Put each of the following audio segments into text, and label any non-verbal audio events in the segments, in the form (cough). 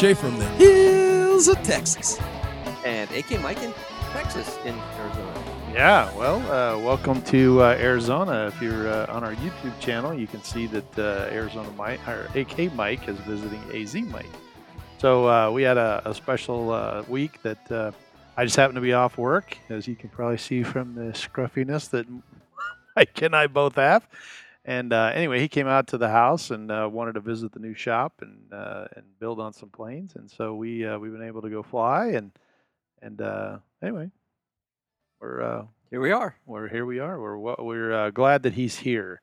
Jay from the hills of Texas. and AK Mike in Texas in Arizona. Yeah, well, uh, welcome to uh, Arizona. If you're uh, on our YouTube channel, you can see that uh, Arizona Mike, or AK Mike, is visiting AZ Mike. So uh, we had a, a special uh, week that uh, I just happened to be off work, as you can probably see from the scruffiness that (laughs) Mike and I both have. And uh, anyway, he came out to the house and uh, wanted to visit the new shop and uh, and build on some planes. And so we uh, we've been able to go fly and and uh, anyway, we're uh, Here we are. we're here we are. We're we're uh, glad that he's here.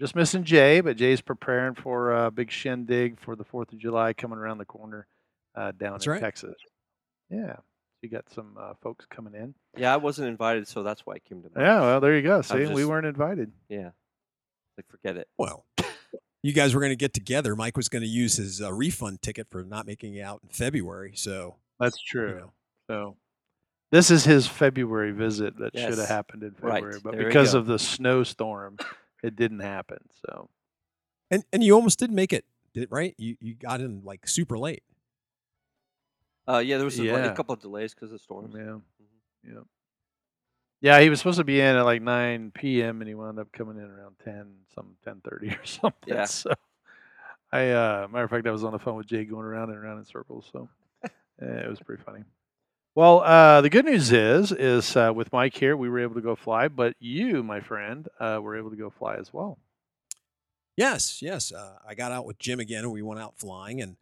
Just missing Jay, but Jay's preparing for a big shindig for the Fourth of July coming around the corner uh, down That's in right. Texas. Yeah, you got some uh, folks coming in. Yeah, I wasn't invited, so that's why I came to. Yeah, well, there you go. See, we weren't invited. Yeah. Like, forget it. Well, you guys were going to get together. Mike was going to use his uh, refund ticket for not making it out in February. So, That's true. know. So this is his February visit that should have happened in Right. February, but There because of the snowstorm, it didn't happen. So and and you almost did make it, did right? You you got in like super late. Uh, yeah, there was a, like, Yeah. a couple of delays because of storms. yeah, Mhm. yeah, yeah. He was supposed to be in at like 9 p.m. and he wound up coming in around 10, some 10:30 (laughs) or something. Yeah. So I, uh, matter of fact, I was on the phone with Jay going around and around in circles. So eh, it was pretty funny. Well, uh, the good news is, is uh, with Mike here, we were able to go fly, but you, my friend, uh, were able to go fly as well. Yes, yes. Uh, I got out with Jim again, and we went out flying, and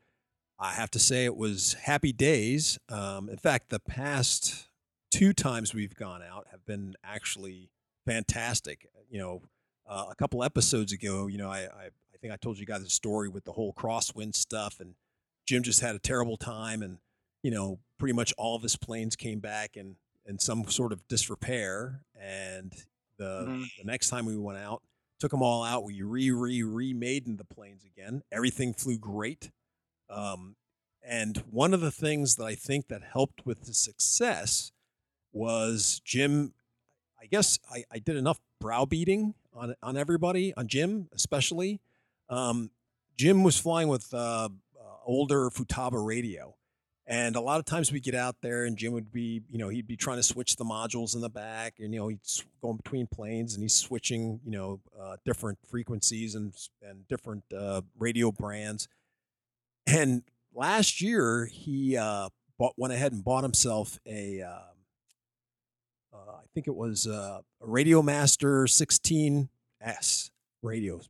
I have to say it was happy days. Um, in fact, the past two times we've gone out have been actually fantastic. You know, uh, a couple episodes ago, you know, I, I I think I told you guys a story with the whole crosswind stuff, and Jim just had a terrible time, and you know, pretty much all of his planes came back in in some sort of disrepair, and the Mhm. the next time we went out took them all out. We re re remade in the planes again. Everything flew great. Um, and one of the things that I think that helped with the success was Jim. I guess I, I did enough browbeating on on everybody, on Jim especially. Um, Jim was flying with uh, uh, older Futaba radio, and a lot of times we get out there, and Jim would be, you know, he'd be trying to switch the modules in the back, and you know, he's going between planes, and he's switching, you know, uh, different frequencies and and different uh, radio brands. And last year, he uh, bought, went ahead and bought himself a, uh, think it was uh, a Radio Master 16S radio,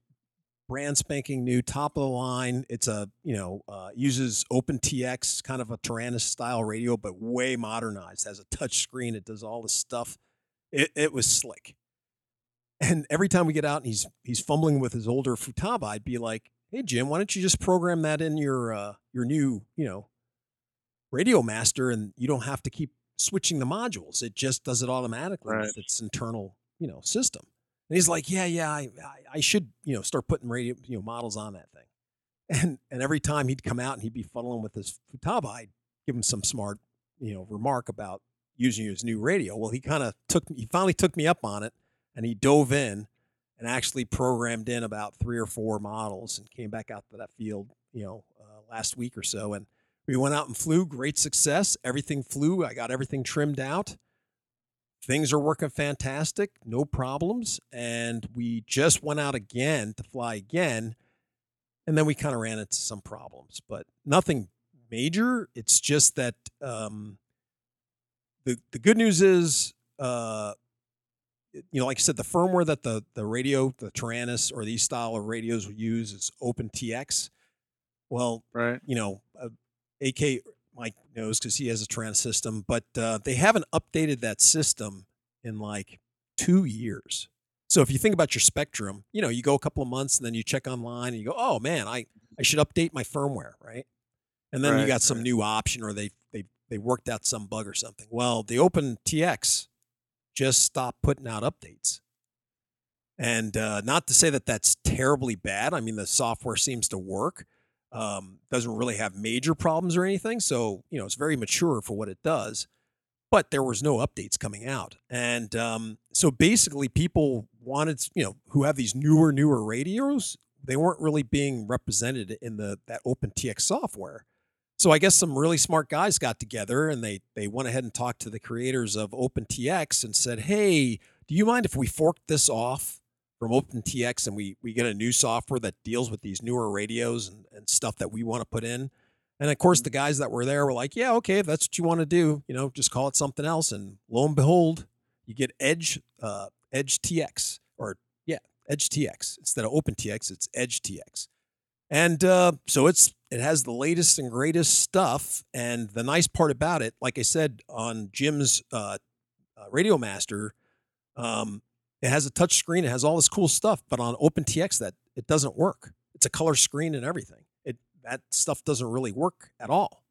brand spanking new, top of the line. It's a you know uh, uses OpenTX, kind of a Taranis style radio, but way modernized. Has a touch screen. It does all this stuff. It, it was slick. And every time we get out and he's he's fumbling with his older Futaba, I'd be like, "Hey Jim, why don't you just program that in your uh, your new you know Radio Master, and you don't have to keep switching the modules. It just does it automatically Right. with its internal you know system." And he's like, "Yeah, yeah, I, I should you know start putting radio you know models on that thing." (laughs) And and every time he'd come out and he'd be fuddling with his Futaba, I'd give him some smart you know remark about using his new radio. Well, he kind of took he finally took me up on it, and he dove in and actually programmed in about three or four models and came back out to that field you know uh, last week or so and we went out and flew great success everything flew i got everything trimmed out things are working fantastic no problems and we just went out again to fly again and then we kind of ran into some problems but nothing major it's just that um, the, the good news is uh, you know, like I said, the firmware that the the radio, the Taranis or these style of radios we use is OpenTX. Well, Right. you know, uh, AK Mike knows because he has a Taranis system, but uh, they haven't updated that system in like two years. So if you think about your Spektrum, you know, you go a couple of months and then you check online and you go, oh man, I I should update my firmware, right? and then you got some right. new option or they they they worked out some bug or something. Well, the Open TX just stopped putting out updates. And uh, not to say that that's terribly bad. I mean, the software seems to work. Um, doesn't really have major problems or anything. So, you know, it's very mature for what it does. But there was no updates coming out. And um, so basically, people wanted, you know, who have these newer, newer radios, they weren't really being represented in the that OpenTX software. So I guess some really smart guys got together and they they went ahead and talked to the creators of OpenTX and said, "Hey, do you mind if we fork this off from OpenTX and we we get a new software that deals with these newer radios and, and stuff that we want to put in?" And of course, the guys that were there were like, "Yeah, okay, if that's what you want to do, you know, just call it something else." And lo and behold, you get Edge uh, Edge TX or yeah, Edge TX instead of OpenTX, it's Edge TX. And uh, so it's it has the latest and greatest stuff. And the nice part about it, like I said on Jim's uh, uh, Radio Master, um, it has a touch screen. It has all this cool stuff. But on OpenTX, that it doesn't work. It's a color screen and everything. It that stuff doesn't really work at all.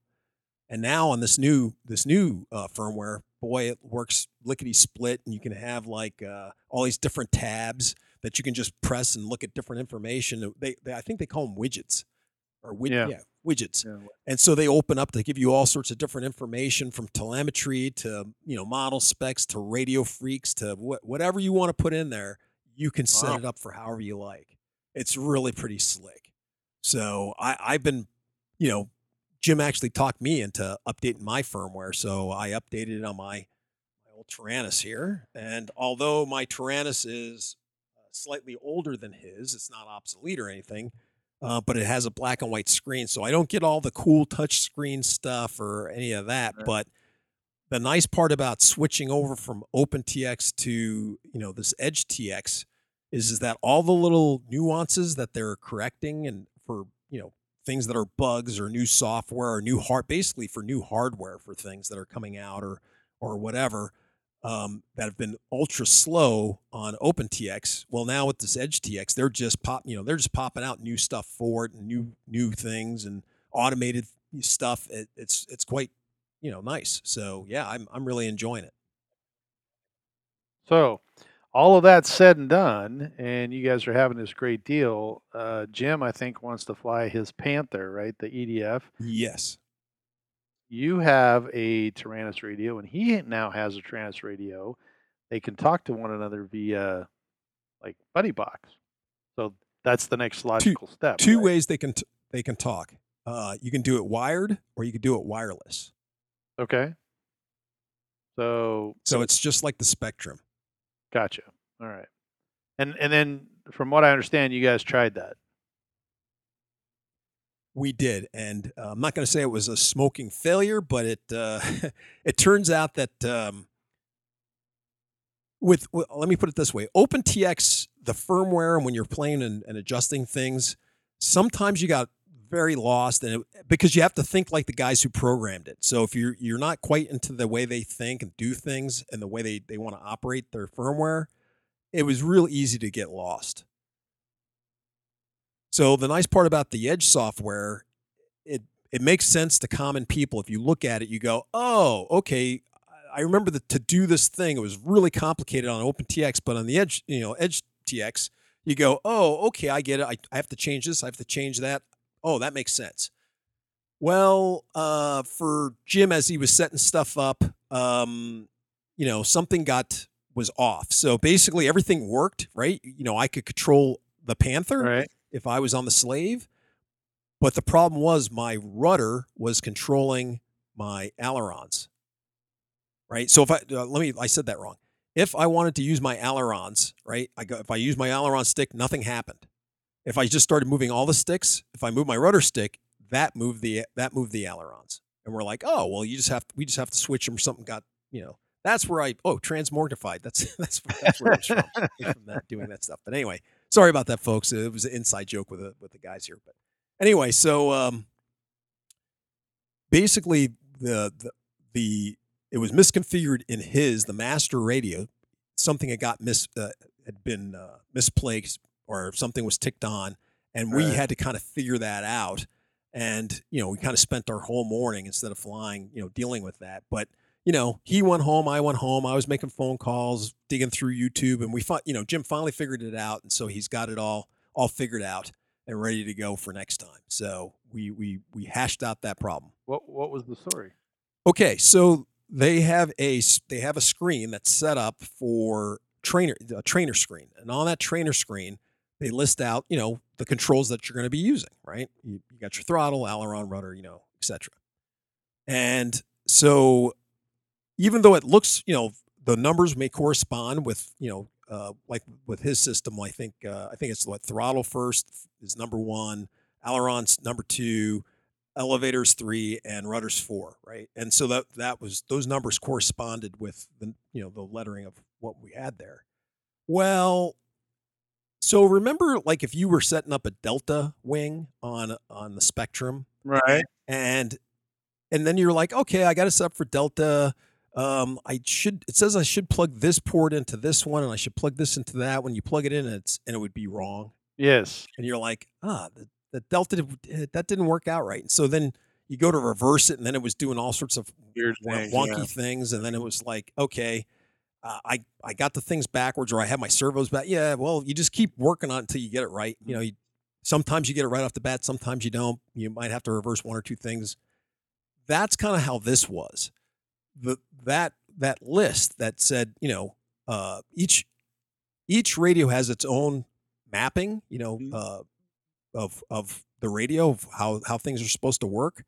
And now on this new this new uh, firmware, boy, it works lickety split, and you can have like uh, all these different tabs that you can just press and look at different information. They, they I think they call them widgets or wid- Yeah. yeah, widgets. Yeah. And so they open up to give you all sorts of different information from telemetry to you know model specs to radio freaks to wh- whatever you want to put in there. You can set Wow. it up for however you like. It's really pretty slick. So I, I've been, you know, Jim actually talked me into updating my firmware. So I updated it on my, my old Taranis here. And although my Taranis is uh, slightly older than his, it's not obsolete or anything, uh, but it has a black and white screen. So I don't get all the cool touch screen stuff or any of that. Right. But the nice part about switching over from OpenTX to, you know, this Edge TX is, is that all the little nuances that they're correcting and for, you know, things that are bugs or new software or new hard basically for new hardware for things that are coming out or or whatever um, that have been ultra slow on OpenTX. Well, now with this Edge TX, they're just pop, you know, they're just popping out new stuff for it and new new things and automated stuff. It, it's it's quite you know nice. So yeah, I'm I'm really enjoying it. So, all of that said and done, and you guys are having this great deal. Uh, Jim, I think, wants to fly his Panther, right? The EDF. Yes. You have a Taranis radio, and he now has a Taranis radio. They can talk to one another via like Buddy Box. So that's the next logical step. Two right? ways they can t- they can talk. Uh, you can do it wired or you can do it wireless. Okay. So So it's just like the Spektrum. gotcha. All right. And and then from what I understand, you guys tried that. We did, and uh, I'm not going to say it was a smoking failure, but it uh, (laughs) it turns out that um, with well, let me put it this way: OpenTX, the firmware, and when you're playing and, and adjusting things, sometimes you got very lost, and it, because you have to think like the guys who programmed it. So if you're you're not quite into the way they think and do things and the way they they want to operate their firmware, it was real easy to get lost. So the nice part about the Edge software, it it makes sense to common people. If you look at it, you go, "Oh, okay, I remember that to do this thing, it was really complicated on OpenTX, but on the Edge, you know, Edge TX, you go, "Oh, okay, I get it. I, I have to change this. I have to change that. Oh, that makes sense." Well, uh, for Jim, as he was setting stuff up, um, you know, something got was off. So basically, everything worked, right? You know, I could control the Panther Right. If I was on the slave. But the problem was my rudder was controlling my ailerons. Right. So if I uh, let me, I said that wrong. If I wanted to use my ailerons, right, I go, if I use my aileron stick, nothing happened. If I just started moving all the sticks, if I move my rudder stick, that moved the that moved the ailerons. And we're like, oh well, you just have to, we just have to switch them. Or something got you know. That's where I oh transmortified. That's that's (laughs) that's where it's from, (laughs) from that doing that stuff. But anyway, sorry about that, folks. It was an inside joke with the with the guys here. But anyway, so um, basically the the the it was misconfigured in his the master radio. Something had got mis uh, had been uh, misplaced or something was ticked on, and we Right. had to kind of figure that out. and you know we kind of spent our whole morning instead of flying, you know, dealing with that. But you know, he went home, I went home. I was making phone calls, digging through YouTube, and we thought, you know, Jim finally figured it out, and so he's got it all all figured out and ready to go for next time. So we we we hashed out that problem. What What was the story? Okay, so they have a they have a screen that's set up for trainer a trainer screen, and on that trainer screen they list out you know the controls that you're going to be using. Right, you, you got your throttle, aileron, rudder, you know, etc. And so even though it looks you know the numbers may correspond with you know uh, like with his system, I think uh, I think it's what throttle first is number one, ailerons number two, elevators three, and rudders four, right? And so that that was those numbers corresponded with the you know the lettering of what we had there. Well, so remember, like if you were setting up a delta wing on on the Spektrum, Right. and and then you're like, okay, I got to set up for Delta. Um, I should. It says I should plug this port into this one, and I should plug this into that. When you plug it in, and it's and it would be wrong, Yes. and you're like, ah, the, the Delta did- that didn't work out right. And so then you go to reverse it, and then it was doing all sorts of Weird things, wonky yeah. things, and then it was like, okay. Uh, I I got the things backwards, or I had my servos back. Yeah, well, you just keep working on it until you get it right. You know, you, sometimes you get it right off the bat, sometimes you don't. You might have to reverse one or two things. That's kind of how this was. The that that list that said, you know, uh, each each radio has its own mapping, you know, Mhm. uh, of of the radio of how how things are supposed to work.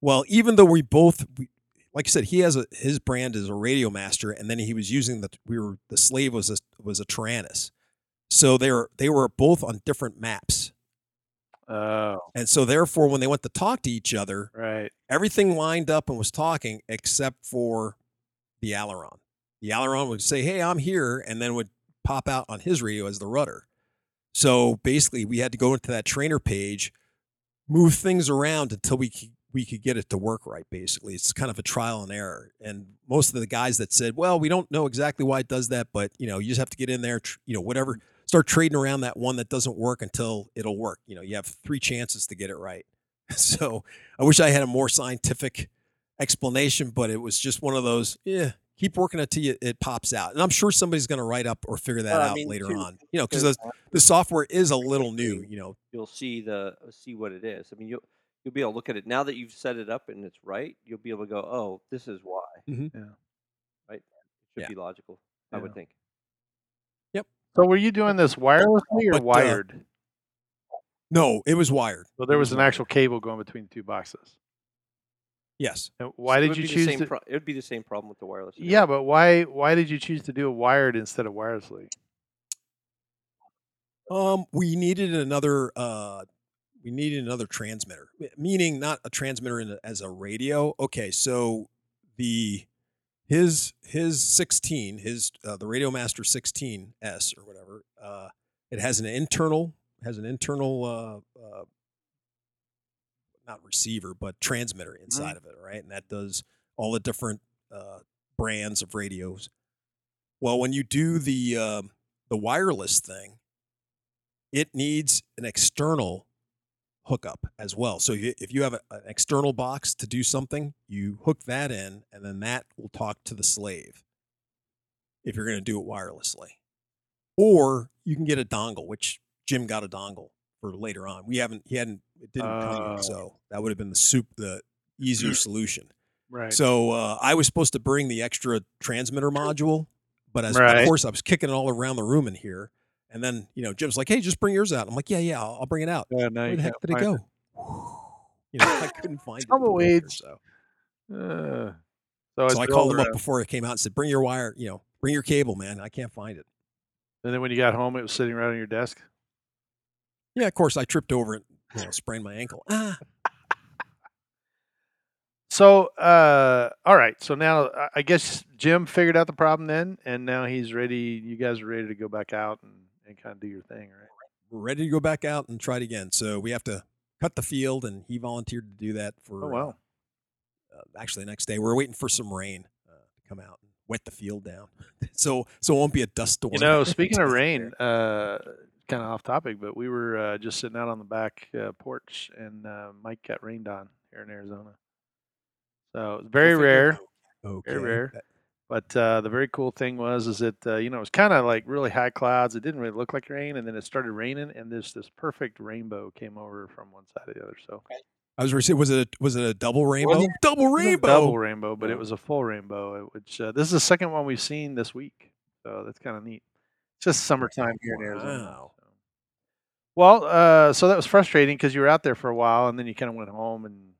Well, even though we both, we, like I said, he has a his brand is a Radio Master, and then he was using the we were the slave was a was a Taranis, so they were they were both on different maps, Oh, and so therefore when they went to talk to each other, right. everything lined up and was talking except for the aileron. The aileron would say, "Hey, I'm here," and then would pop out on his radio as the rudder. So basically, we had to go into that trainer page, move things around until we could, we could get it to work right. Basically, it's kind of a trial and error. And most of the guys that said, "Well, we don't know exactly why it does that, but you know, you just have to get in there, you know, whatever." Start trading around that one that doesn't work until it'll work. You know, you have three chances to get it right. (laughs) So I wish I had a more scientific explanation, but it was just one of those, yeah, keep working until you, it pops out. And I'm sure somebody's going to write up or figure that Well, I out mean, later too, on, you know, because because the, the software is a little new, you know. you'll see the see what it is. I mean, you'll you'll be able to look at it now that you've set it up and it's right. You'll be able to go, oh, this is why. Mhm. Yeah. Right. It should Yeah. be logical. I would think. So were you doing this wirelessly or But, uh, wired? No, it was wired. so there was was an actual cable going between the two boxes. Yes. And why So it did would you be the choose same to? pro- it would be the same problem with the wireless. yeah, but why why did you choose to do a wired instead of wirelessly? Um, we needed another, uh, we needed another transmitter, meaning not a transmitter in a, as a radio. Okay. So the, his, his 16, his, uh, the Radio Master 16S or whatever, uh, it has an internal, has an internal, uh, uh, not receiver, but transmitter inside of it, right? And that does all the different uh, brands of radios. Well, when you do the um, the wireless thing, it needs an external hookup as well. So if you have a, an external box to do something, you hook that in, and then that will talk to the slave. If you're going to do it wirelessly, or you can get a dongle, which Jim got a dongle for later on. We haven't, he hadn't, it didn't come Oh. so that would have been the soup, the easier (clears throat) solution. Right. So uh, I was supposed to bring the extra transmitter module, but as Right. of course I was kicking it all around the room in here, and then you know Jim's like, "Hey, just bring yours out." I'm like, "Yeah, yeah, I'll, I'll bring it out." yeah, Where the heck did it go? (sighs) You know, (laughs) I couldn't find it. in the folder, Tumbleweeds. So, Uh, so, so I called him up before it came out and said, "Bring your wire. You know, bring your cable, man. I can't find it." And then when you got home, it was sitting right on your desk. Yeah, of course I tripped over it, you know, sprained my ankle. Ah, So, uh, all right. So now I- I guess Jim figured out the problem then, and now he's ready. You guys are ready to go back out and, and kind of do your thing, right? we're ready to go back out and try it again. So we have to cut the field, and he volunteered to do that for. Oh, wow. uh, actually the next day. We're waiting for some rain uh, to come out and wet the field down, (laughs) so so it won't be a dust storm. You know, speaking of (laughs) rain, uh, kind of off topic, but we were uh, just sitting out on the back uh, porch, and uh, Mike got rained on here in Arizona. So it's very rare, Okay. very rare. That- But uh, the very cool thing was, is that uh, you know it was kind of like really high clouds. It didn't really look like rain, and then it started raining, and this this perfect rainbow came over from one side to the other. So I was going to say, was it a, was it a double rainbow? Wasn't- double It was a rainbow. double rainbow, but it was a full rainbow. uh, Which uh, this is the second one we've seen this week, so that's kind of neat. It's just summertime here in Arizona. Wow. so. Well, uh, so that was frustrating because you were out there for a while, and then you kind of went home, and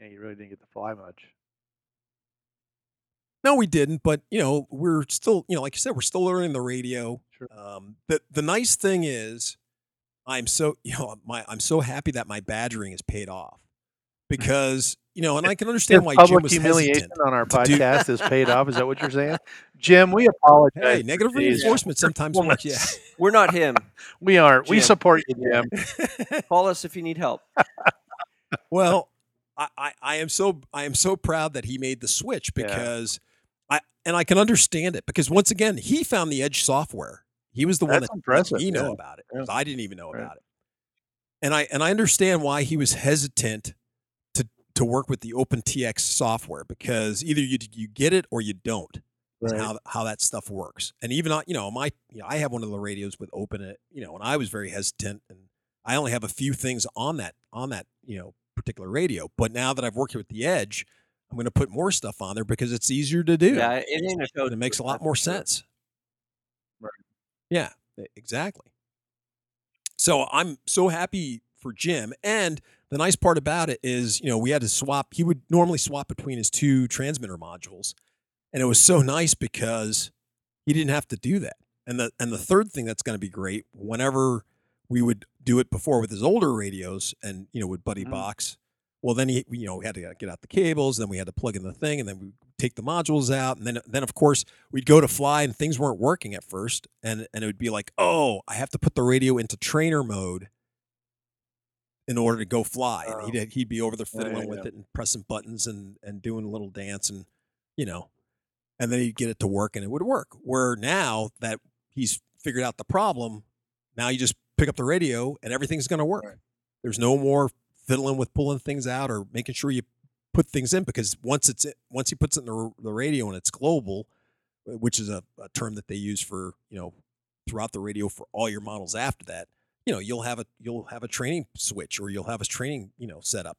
yeah, you really didn't get to fly much. No, we didn't. But you know, we're still, you know, like you said, we're still learning the radio. Sure. Um, the the nice thing is, I'm so (laughs) you know, my I'm so happy that my badgering is paid off (laughs) because you know, and I can understand If why Jim public was humiliation hesitant. on our to do- podcast is paid off. Is that what you're saying, Jim? We apologize. Hey, negative today's reinforcement sometimes works. Yeah. (laughs) We're not him. We aren't. We support you, Jim. Call us if you need help. well, I, I, I am so I am so proud that he made the switch Yeah. I and I can understand it because once again he found the Edge software. He was the one That's that impressive, let me know yeah. about it. Yeah. I didn't even know Right. about it. And I and I understand why he was hesitant to to work with the OpenTX software because either you you get it or you don't. Right. How how that stuff works. And even on- you know my you know, I have one of the radios with Open it you know and I was very hesitant and I only have a few things on that on that you know particular radio. But now that I've worked with the Edge, I'm going to put more stuff on there because it's easier to do. Yeah, it ain't a show. it makes a lot more sense. Right. Yeah, exactly. So I'm so happy for Jim. And the nice part about it is, you know, we had to swap. He would normally swap between his two transmitter modules, and it was so nice because he didn't have to do that. And the and the third thing that's going to be great whenever we would do it before with his older radios and you know with Buddy Mhm. Box. Well, then he you know we had to get out the cables, then we had to plug in the thing, and then we take the modules out, and then then of course we'd go to fly and things weren't working at first, and and it would be like, oh, I have to put the radio into trainer mode in order to go fly, Oh. and he'd oh. he'd be over there Yeah, yeah, fiddling with yeah. it and pressing buttons and and doing a little dance and you know, and then he'd get it to work and it would work. Where now that he's figured out the problem, now you just pick up the radio and everything's going to work. Right. There's no more fiddling with pulling things out or making sure you put things in because once it's once he puts it in the, the radio and it's global, which is a, a term that they use for you know throughout the radio for all your models after that, you know you'll have a you'll have a training switch or you'll have a training you know setup,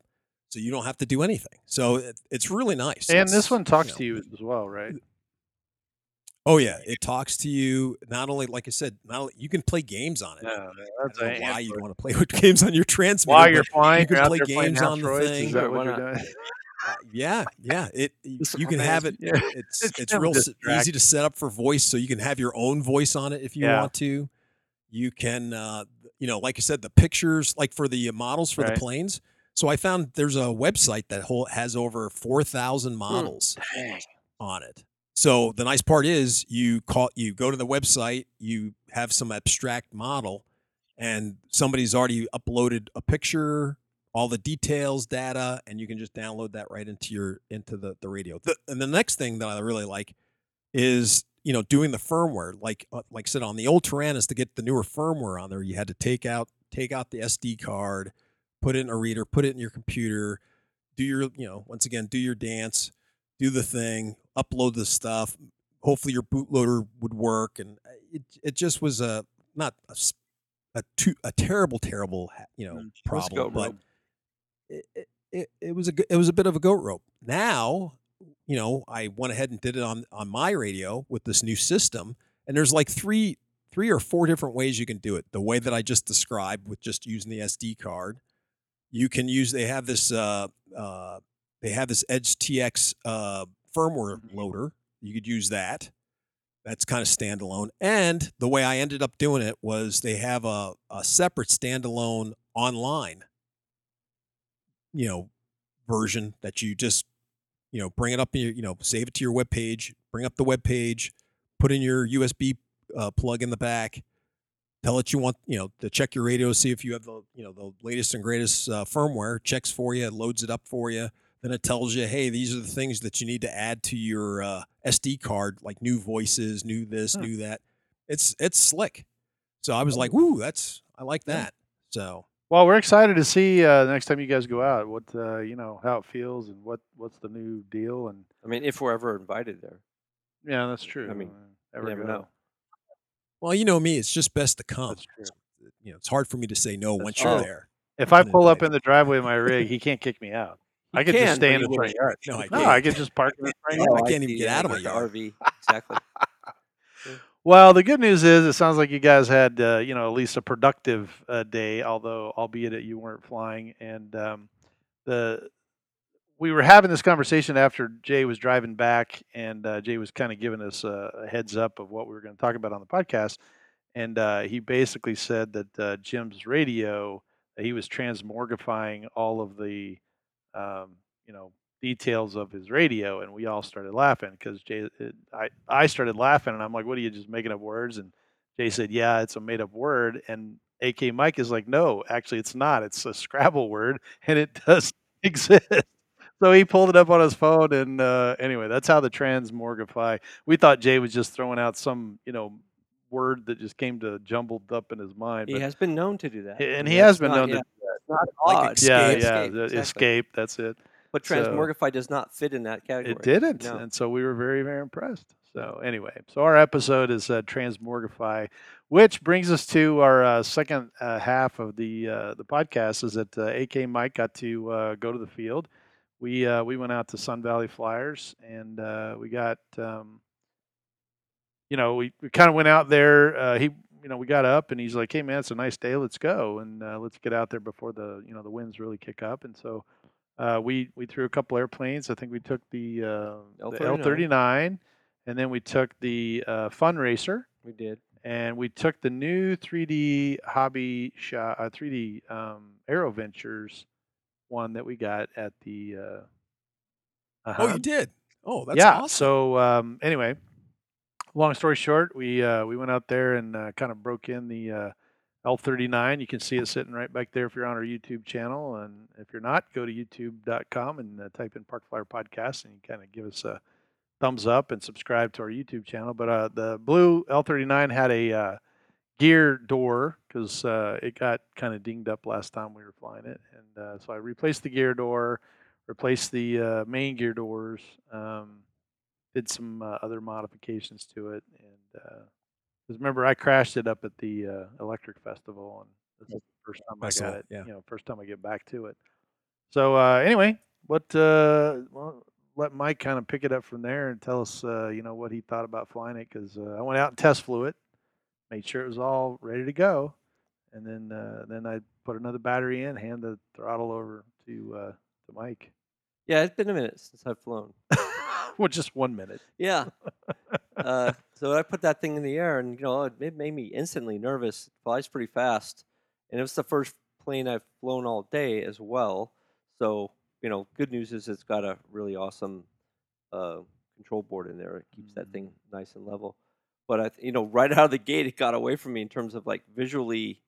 so you don't have to do anything. So it, it's really nice. And It's, this one talks know, to you as well, right? Oh yeah, it talks to you. Not only, like I said, not only you can play games on it. Yeah, I that's know why you'd want to play (laughs) with games on your transmitter. While you're flying, you can play games on the thing. Is that what you're doing? uh, yeah, yeah. It (laughs) you can have it. Yeah. It's It's it's real easy to set up for voice, so you can have your own voice on it if you Yeah. want to. You can, uh, you know, like I said, the pictures, like for the models for Right. the planes. So I found there's a website that whole, has over four thousand models Dang. on it. So the nice part is you call you go to the website, you have some abstract model, and somebody's already uploaded a picture, all the details, data, and you can just download that right into your into the the radio. The, and the next thing that I really like is you know doing the firmware. Like uh, like I said on the old Taranis to get the newer firmware on there, you had to take out take out the SD card, put it in a reader, put it in your computer, do your you know once again do your dance do the thing, upload the stuff. Hopefully your bootloader would work, and uh, it it just was a not a a, too, a terrible terrible you know Mm, problem, but it, it, it, was a it was a bit of a goat rope. Now, you know, I went ahead and did it on on my radio with this new system, and there's like three three or four different ways you can do it. The way that I just described with just using the SD card, you can use. They have this uh, uh, they have this Edge TX uh, firmware loader. You could use that. That's kind of standalone. And the way I ended up doing it was they have a, a separate standalone online, you know, version that you just, you know, bring it up your, you know, save it to your web page, bring up the web page, put in your USB uh, plug in the back, tell it you want, you know, to check your radio, see if you have the, you know, the latest and greatest uh, firmware, checks for you, loads it up for you. Then it tells you, hey, these are the things that you need to add to your uh, SD card, like new voices, new this, Hmm. new that. It's it's slick. So I was like, "Woo, that's I like that." So Well, we're excited to see uh, the next time you guys go out what uh, you know how it feels and what what's the new deal and I mean, if we're ever invited there, yeah, that's true. I mean, Uh, you ever never go. know. well, you know me, it's just best to come. That's true. You know, it's hard for me to say no That's once true. you're there. If I been pull up in the driveway of my rig, he can't kick me out. You I could can, just stay in the front yard. No, I No, can't. I could just park in the front No. I Oh, can't even get out of like my yard. RV. (laughs) Exactly. (laughs) Well, the good news is it sounds like you guys had uh, you know at least a productive uh, day, although albeit that you weren't flying. And um, the we were having this conversation after Jay was driving back, and uh, Jay was kind of giving us a, a heads up of what we were going to talk about on the podcast. And uh, he basically said that uh, Jim's radio, he was transmorgifying all of the um, you know details of his radio, and we all started laughing because Jay, it, I, I started laughing, and I'm like, "What are you just making up words?" And Jay said, "Yeah, it's a made up word." And AK Mike is like, "No, actually, it's not. It's a Scrabble word, (laughs) and it does (laughs) exist." So he pulled it up on his phone, and uh, anyway, that's how the transmorgify. We thought Jay was just throwing out some, you know, word that just came to jumbled up in his mind. He but- has been known to do that. and he has been not- known yeah, to. It's not Like odd. Yeah, Escape. yeah, Escape, exactly. escape. That's it. But So- Transmorgify does not fit in that category. It didn't, No. and so we were very, very impressed. So anyway, so our episode is uh, Transmorgify, which brings us to our uh, second uh, half of the uh, the podcast. Is that uh, AK Mike got to uh, go to the field. We uh, we went out to Sun Valley Flyers, and uh, we got um, you know we, we kind of went out there. Uh, he you know we got up, and he's like, "Hey man, it's a nice day. Let's go and uh, let's get out there before the you know the winds really kick up." And so uh, we we threw a couple airplanes. I think we took the uh, the L L39. and then we took the uh, Fun Racer, We did. and we took the new three D Hobby Shop, uh, three D um, Aero Ventures one that we got at the. Uh, Oh, uh-huh. you did. Oh, that's yeah. awesome. So um, anyway, long story short, we uh, we went out there and uh, kind of broke in the uh, L39. You can see it sitting right back there if you're on our YouTube channel, and if you're not, go to YouTube.com and uh, type in Park Flyer Podcast, and you kind of give us a thumbs up and subscribe to our YouTube channel. But uh, the blue L39 had a uh, gear door because it got kind of dinged up last time we were flying it, and so I replaced the gear door, replaced the main gear doors, um, did some uh, other modifications to it, and because remember I crashed it up at the uh, Electric Festival, and this is the first time I Festival, got it. yeah. You know, first time I get back to it. So uh, anyway, what? Uh, well, let Mike kind of pick it up from there and tell us, uh, you know, what he thought about flying it. Because uh, I went out and test flew it, made sure it was all ready to go, and then uh, then I put another battery in, hand the throttle over to uh, to Mike. Yeah, it's been a minute since I've flown. (laughs) (laughs) well, just one minute. Yeah. (laughs) uh, so I put that thing in the air, and you know, it, it made me instantly nervous. It flies pretty fast, and it was the first plane I've flown all day as well. So you know, good news is it's got a really awesome uh, control board in there. It keeps that thing nice and level. But I, you know, right out of the gate, it got away from me in terms of like visually,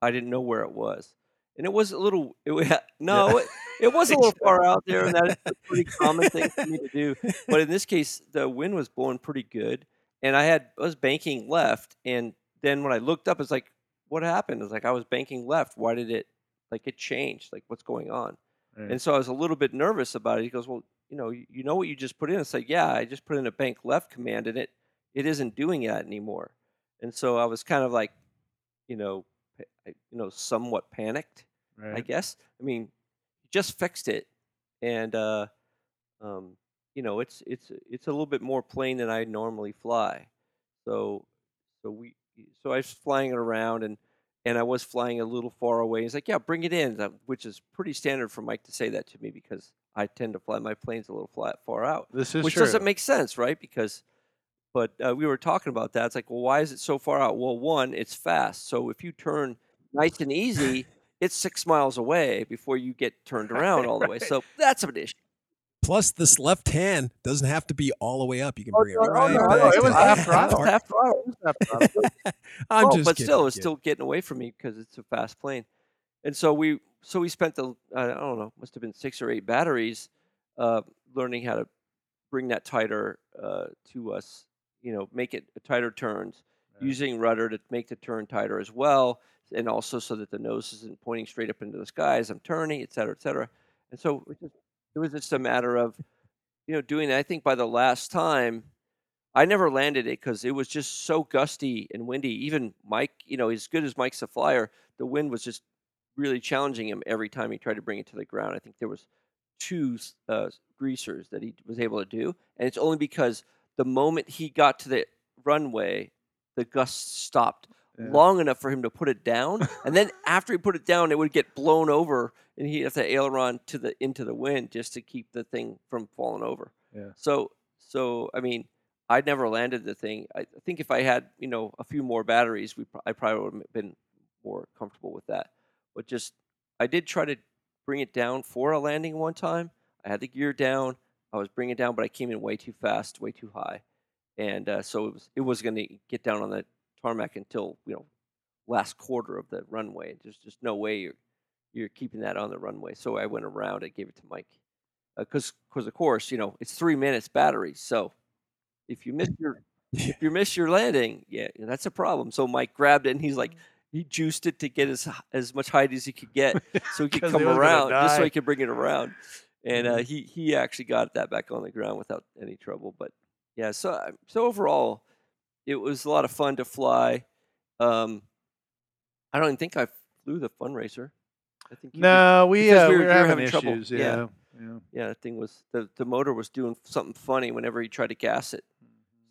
I didn't know where it was, and it was a little. It, (laughs) no, it, it was a little (laughs) far out there, and that is a (laughs) pretty common thing for me to do. But in this case, the wind was blowing pretty good, and I had I was banking left, and then when I looked up, it's like, what happened? It's like I was banking left. Why did it like it changed? Like what's going on? Right. And so I was a little bit nervous about it. He goes, well, you know, you, know what you just put in? It's like, yeah, I just put in a bank left command, and it it isn't doing that anymore. And so I was kind of like, you know, you know, somewhat panicked. I guess. I mean, just fixed it, and uh, um, you know, it's it's it's a little bit more plane than I normally fly. So, so we, so I was flying it around, and and I was flying a little far away. He's like, "Yeah, bring it in," which is pretty standard for Mike to say that to me because I tend to fly my planes a little flat far out This is which true. doesn't make sense, right? Because, but uh, we were talking about that. It's like, well, why is it so far out? Well, one, it's fast. So if you turn nice and easy, it's six miles away before you get turned around (laughs) all the way. So that's an issue. Plus, this left hand doesn't have to be all the way up. You can Oh, bring it no, no, right no, back. no, it was half throttle. Half throttle. I'm Oh, just but kidding, still, it's kid. still getting away from me because it's a fast plane. And so we, so we spent the, I don't know, must have been six or eight batteries, uh, learning how to bring that tighter uh, to us. You know, make it tighter turns. Yeah. using rudder to make the turn tighter as well, and also so that the nose isn't pointing straight up into the sky as I'm turning, et cetera, et cetera. And so it, was just a matter of, you know, doing. I think by the last time, I never landed it because it was just so gusty and windy. Even Mike, you know, as good as Mike's a flyer, the wind was just really challenging him every time he tried to bring it to the ground. I think there was two uh, greasers that he was able to do, and it's only because the moment he got to the runway, the gusts stopped Yeah. long enough for him to put it down, and then (laughs) after he put it down, it would get blown over, and he'd have to aileron to the into the wind just to keep the thing from falling over. Yeah. So, so I mean, I'd never landed the thing. I I think if I had, you know, a few more batteries, we I probably would have been more comfortable with that. But just, I did try to bring it down for a landing one time. I had the gear down. I was bringing it down, but I came in way too fast, way too high, and uh, so it was it was going to get down on the tarmac until you know last quarter of the runway. There's just no way you're you're keeping that on the runway. So I went around. I gave it to Mike because because of course you know it's three minutes battery. So if you miss your (laughs) if you miss your landing, yeah, that's a problem. So Mike grabbed it and he's like he juiced it to get as as much height as he could get, (laughs) so he could come he around, just so he could bring it around. And uh, Mhm. he he actually got that back on the ground without any trouble. But yeah, so so overall, it was a lot of fun to fly. Um, I don't even think I flew the Fun Racer I think No, we uh, we we were- you were having, having trouble. issues. Yeah. Yeah. yeah. yeah, that thing was the the motor was doing something funny whenever he tried to gas it,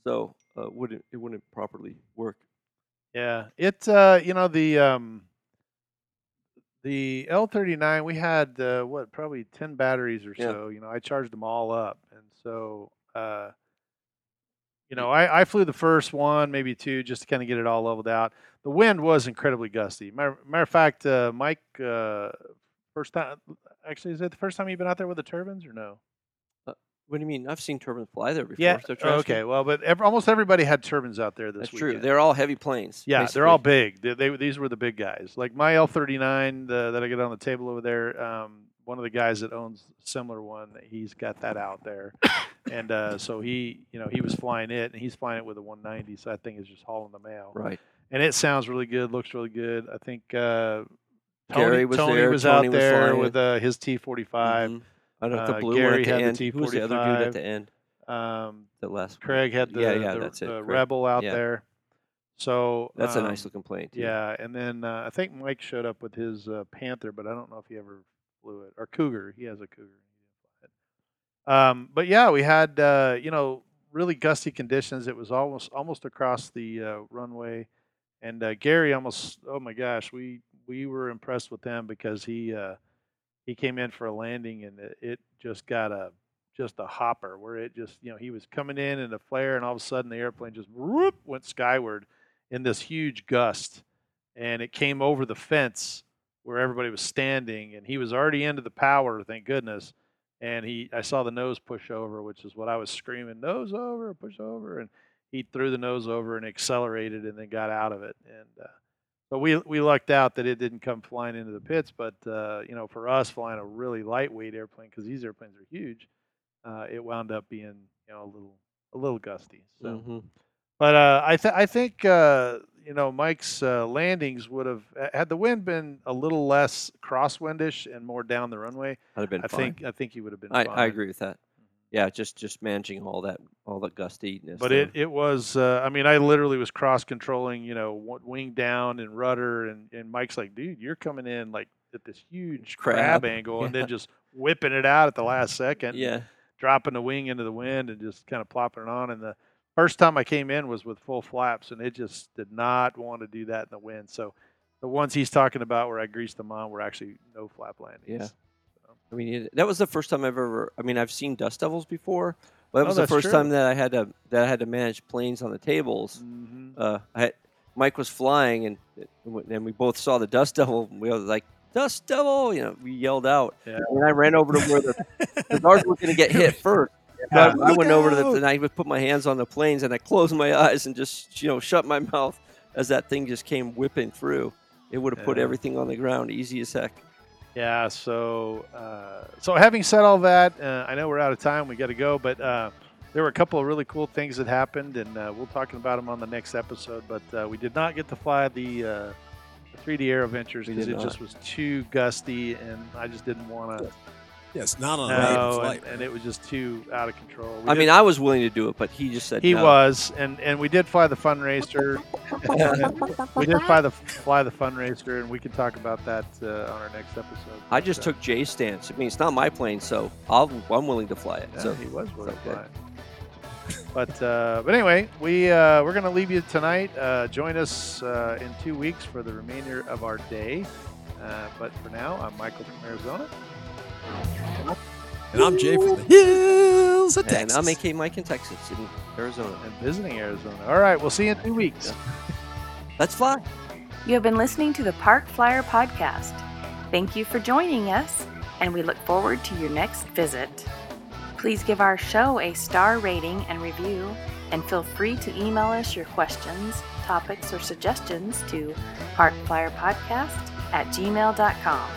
so uh, wouldn't it wouldn't properly work. Yeah, it uh, you know the um, the L thirty nine. We had uh, what probably ten batteries or Yeah. so. You know, I charged them all up, and so uh, you know, I, I flew the first one, maybe two, just to kind of get it all leveled out. The wind was incredibly gusty. Matter, matter of fact, uh, Mike, uh, first time. Actually, is it the first time you've been out there with the turbines or no? What do you mean? I've seen turbines fly there before. Yeah. so oh, okay. Well, but ev- almost everybody had turbines out there this that's weekend. true. They're all heavy planes. Yeah, they're all big. They, they these were the big guys. Like my L39 the, that I got on the table over there. Um, one of the guys that owns a similar one, he's got that out there, (coughs) and uh, so he, you know, he was flying it, and he's flying it with a 190. So that thing is just hauling the mail, Right. and it sounds really good, looks really good. I think uh, Tony, Gary was Tony there, was Tony out was there flying with uh, his T45. Mhm. I don't know if the Uh, blue Gary one at the had the end. Who was the other dude T45. at the end? Um, The last. one? Craig had the, yeah, yeah, the, that's it. the Craig. Rebel out Yeah. there. So That's a um, nice looking plane. Too. Yeah, and then uh, I think Mike showed up with his uh, Panther, but I don't know if he ever flew it or Cougar. He has a Cougar. Um, but yeah, we had uh, you know really gusty conditions. It was almost almost across the uh, runway, and uh, Gary almost. Oh my gosh, we we were impressed with him because he uh, he came in for a landing and it, it just got a just a hopper where it just you know he was coming in in a flare and all of a sudden the airplane just whoop, went skyward in this huge gust and it came over the fence where everybody was standing and he was already into the power thank goodness and he i saw the nose push over which is what i was screaming nose over push over and he threw the nose over and accelerated and then got out of it and uh, but we we lucked out that it didn't come flying into the pits but uh, you know for us flying a really lightweight airplane because these airplanes are huge uh, it wound up being you know a little a little gusty so Mhm. but uh, I th- I think uh, you know Mike's uh, landings would have had the wind been a little less crosswindish and more down the runway. That'd have been I fine. think I think he would have been. I, fine. I agree with that. Yeah, just just managing all that all the gustiness. But there. it, it was uh, I mean I literally was cross controlling you know wing down and rudder and, and Mike's like dude you're coming in like at this huge crab, Crab, angle and (laughs) then just whipping it out at the last second. yeah, dropping the wing into the wind and just kind of plopping it on. And the first time I came in was with full flaps, and it just did not want to do that in the wind. So the ones he's talking about where I greased them on were actually no flap landings. Yeah. I mean that was the first time I've ever. I mean I've seen dust devils before, but that Oh, was the first true. time that I had to that I had to manage planes on the tables. hmm Uh, I had, Mike was flying and and we both saw the (laughs) dust devil. And we were like dust devil, you know. We yelled out, Yeah. and I ran over to where the the guards were going to get hit (laughs) first. So I, I went over to the and I would put my hands on the planes and I closed my (laughs) eyes and just you know shut my mouth as that thing just came whipping through. It would have put everything on the ground easy as heck. Yeah. So, uh, so having said all that, uh, I know we're out of time. We got to go, but uh, there were a couple of really cool things that happened, and uh, we'll talking about them on the next episode. But uh, we did not get to fly the, uh, 3D Aero Ventures because it just was too gusty, and I just didn't want to. Yes, not on a maiden No, and, flight. and it was just too out of control. We I mean, I was willing to do it, but he just said he no. was, and and we did fly the Fun Racer. (laughs) we did fly the fly the Fun Racer, and we can talk about that uh, on our next episode. I just uh, took Jay's stance. I mean, it's not my plane, so I'll, I'm willing to fly it. Yeah, so he was willing to okay. fly. But uh, but anyway, we uh, we're gonna leave you tonight. Uh, join us uh, in two weeks for the remainder of our day. Uh, but for now, I'm Michael from Arizona. And I'm Jay from the hills of and Texas. I'm AK Mike in Texas, in Arizona. and visiting Arizona. All right, we'll see you in two weeks. Let's fly. You have been listening to the Park Flyer Podcast. Thank you for joining us, and we look forward to your next visit. Please give our show a star rating and review, and feel free to email us your questions, topics, or suggestions to parkflyerpodcast at gmail.com.